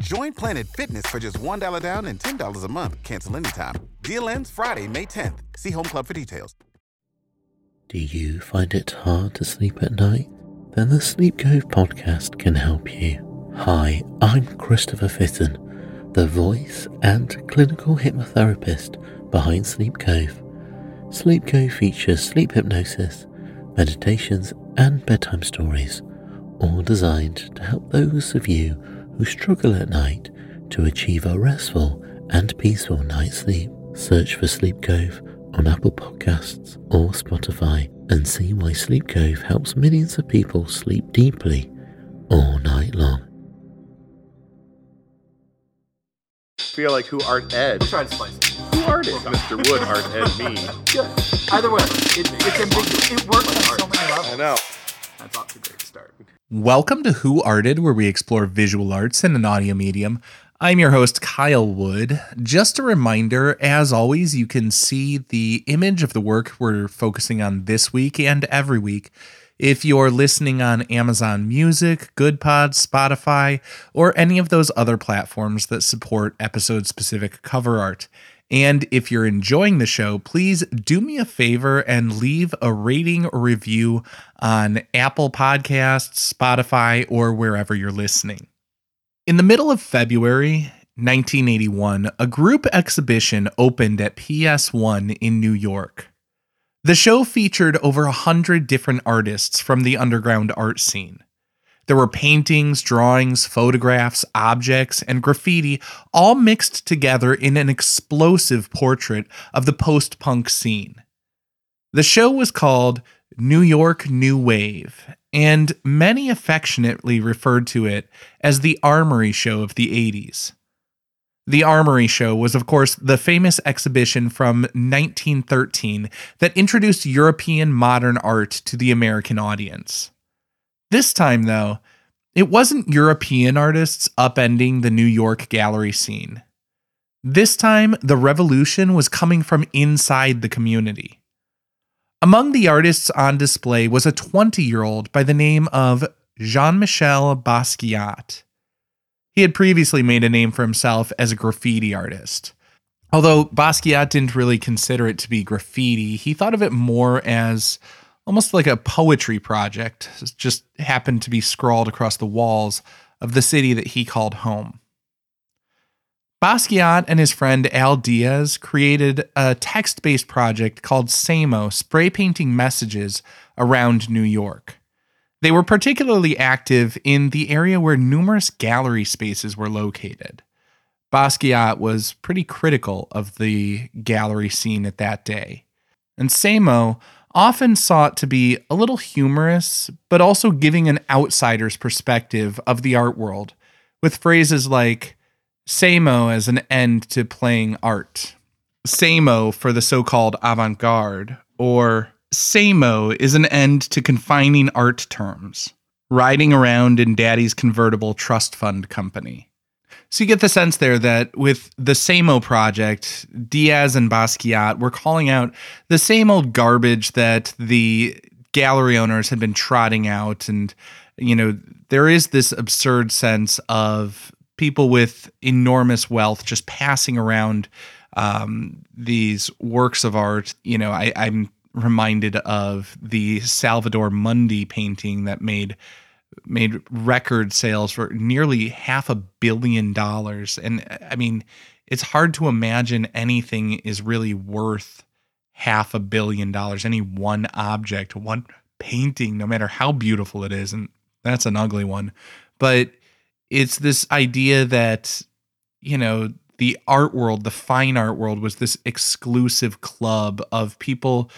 Join Planet Fitness for just $1 down and $10 a month. Cancel anytime. Deal ends Friday, May 10th. See Home Club for details. Do you find it hard to sleep at night? Then the Sleep Cove podcast can help you. Hi, I'm Christopher Fitton, the voice and clinical hypnotherapist behind Sleep Cove. Sleep Cove features sleep hypnosis, meditations, and bedtime stories, all designed to help those of you who struggle at night to achieve a restful and peaceful night's sleep. Search for Sleep Cove on Apple Podcasts or Spotify and see why Sleep Cove helps millions of people sleep deeply all night long. feel like who art Ed? Try to slice it. Who art it? Mr. Wood art Ed me. Yeah. Either way, it, it's ambiguous. It works on so many levels. I know. That's off to a great start. Welcome to Who Arted, where we explore visual arts in an audio medium. I'm your host, Kyle Wood. Just a reminder, as always, you can see the image of the work we're focusing on this week and every week. If you're listening on Amazon Music, GoodPod, Spotify, or any of those other platforms that support episode specific cover art. And if you're enjoying the show, please do me a favor and leave a rating or review on Apple Podcasts, Spotify, or wherever you're listening. In the middle of February 1981, a group exhibition opened at PS1 in New York. The show featured over a hundred different artists from the underground art scene. There were paintings, drawings, photographs, objects, and graffiti all mixed together in an explosive portrait of the post punk scene. The show was called New York New Wave, and many affectionately referred to it as the Armory Show of the 80s. The Armory Show was, of course, the famous exhibition from 1913 that introduced European modern art to the American audience. This time, though, it wasn't European artists upending the New York gallery scene. This time, the revolution was coming from inside the community. Among the artists on display was a 20 year old by the name of Jean Michel Basquiat. He had previously made a name for himself as a graffiti artist. Although Basquiat didn't really consider it to be graffiti, he thought of it more as almost like a poetry project, just happened to be scrawled across the walls of the city that he called home. Basquiat and his friend Al Diaz created a text based project called Samo, spray painting messages around New York. They were particularly active in the area where numerous gallery spaces were located. Basquiat was pretty critical of the gallery scene at that day. And Samo often sought to be a little humorous, but also giving an outsider's perspective of the art world, with phrases like Samo as an end to playing art, Samo for the so called avant garde, or Samo is an end to confining art terms, riding around in daddy's convertible trust fund company. So you get the sense there that with the Samo project, Diaz and Basquiat were calling out the same old garbage that the gallery owners had been trotting out. And, you know, there is this absurd sense of people with enormous wealth just passing around um, these works of art. You know, I, I'm reminded of the Salvator Mundi painting that made made record sales for nearly half a billion dollars. And I mean, it's hard to imagine anything is really worth half a billion dollars. Any one object, one painting, no matter how beautiful it is. And that's an ugly one. But it's this idea that, you know, the art world, the fine art world was this exclusive club of people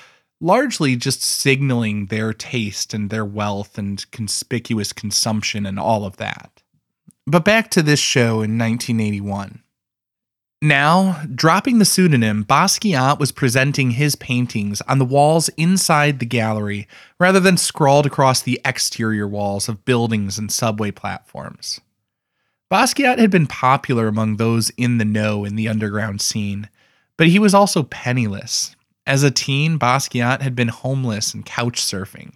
largely just signaling their taste and their wealth and conspicuous consumption and all of that. But back to this show in 1981. Now, dropping the pseudonym, Basquiat was presenting his paintings on the walls inside the gallery rather than scrawled across the exterior walls of buildings and subway platforms. Basquiat had been popular among those in the know in the underground scene, but he was also penniless. As a teen, Basquiat had been homeless and couch surfing.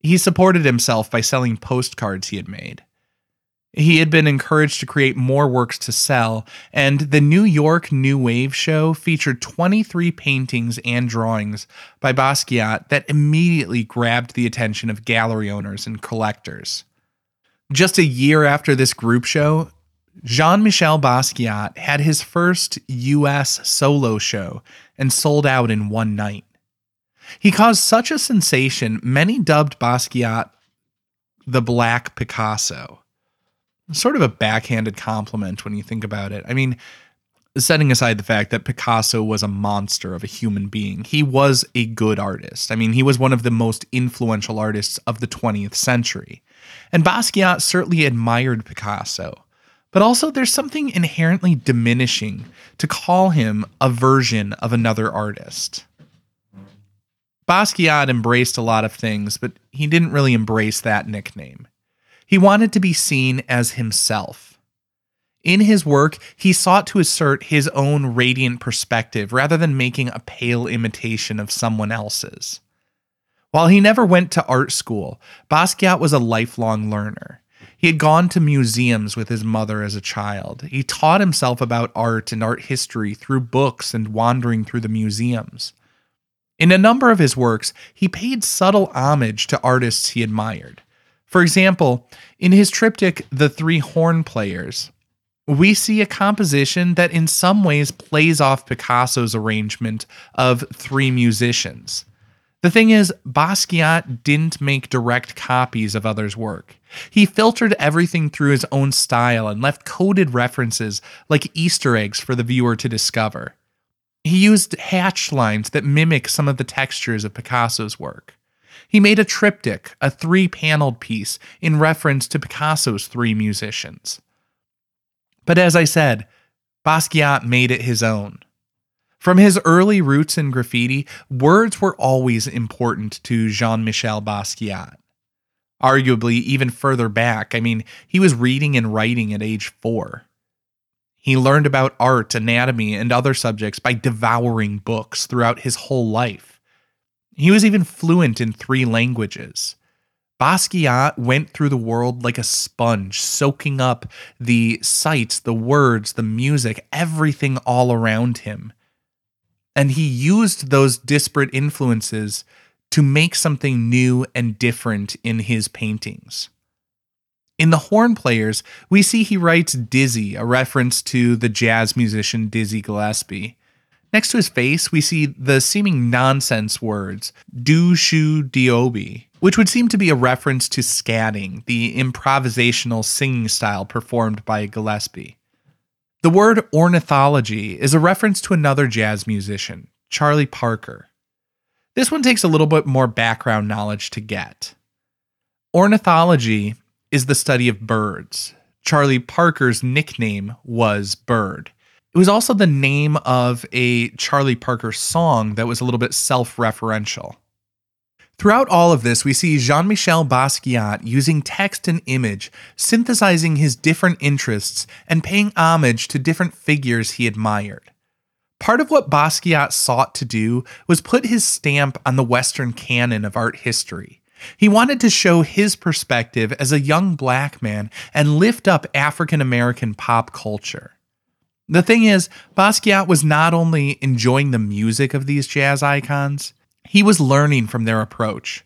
He supported himself by selling postcards he had made. He had been encouraged to create more works to sell, and the New York New Wave show featured 23 paintings and drawings by Basquiat that immediately grabbed the attention of gallery owners and collectors. Just a year after this group show, Jean Michel Basquiat had his first US solo show and sold out in one night. He caused such a sensation, many dubbed Basquiat the Black Picasso sort of a backhanded compliment when you think about it. I mean, setting aside the fact that Picasso was a monster of a human being, he was a good artist. I mean, he was one of the most influential artists of the 20th century. And Basquiat certainly admired Picasso. But also, there's something inherently diminishing to call him a version of another artist. Basquiat embraced a lot of things, but he didn't really embrace that nickname. He wanted to be seen as himself. In his work, he sought to assert his own radiant perspective rather than making a pale imitation of someone else's. While he never went to art school, Basquiat was a lifelong learner. He had gone to museums with his mother as a child. He taught himself about art and art history through books and wandering through the museums. In a number of his works, he paid subtle homage to artists he admired. For example, in his triptych, The Three Horn Players, we see a composition that in some ways plays off Picasso's arrangement of three musicians. The thing is, Basquiat didn't make direct copies of others' work. He filtered everything through his own style and left coded references like Easter eggs for the viewer to discover. He used hatch lines that mimic some of the textures of Picasso's work. He made a triptych, a three paneled piece, in reference to Picasso's three musicians. But as I said, Basquiat made it his own. From his early roots in graffiti, words were always important to Jean Michel Basquiat. Arguably, even further back, I mean, he was reading and writing at age four. He learned about art, anatomy, and other subjects by devouring books throughout his whole life. He was even fluent in three languages. Basquiat went through the world like a sponge, soaking up the sights, the words, the music, everything all around him. And he used those disparate influences to make something new and different in his paintings. In The Horn Players, we see he writes Dizzy, a reference to the jazz musician Dizzy Gillespie. Next to his face, we see the seeming nonsense words, do shu diobi, which would seem to be a reference to scatting, the improvisational singing style performed by Gillespie. The word ornithology is a reference to another jazz musician, Charlie Parker. This one takes a little bit more background knowledge to get. Ornithology is the study of birds. Charlie Parker's nickname was Bird. It was also the name of a Charlie Parker song that was a little bit self referential. Throughout all of this, we see Jean Michel Basquiat using text and image, synthesizing his different interests and paying homage to different figures he admired. Part of what Basquiat sought to do was put his stamp on the Western canon of art history. He wanted to show his perspective as a young black man and lift up African American pop culture. The thing is, Basquiat was not only enjoying the music of these jazz icons, he was learning from their approach.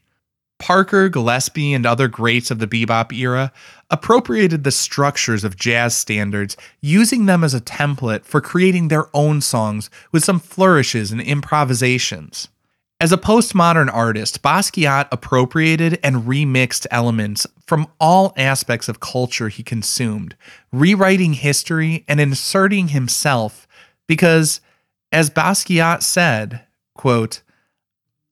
Parker, Gillespie, and other greats of the bebop era appropriated the structures of jazz standards, using them as a template for creating their own songs with some flourishes and improvisations. As a postmodern artist, Basquiat appropriated and remixed elements from all aspects of culture he consumed, rewriting history and inserting himself because, as Basquiat said, quote,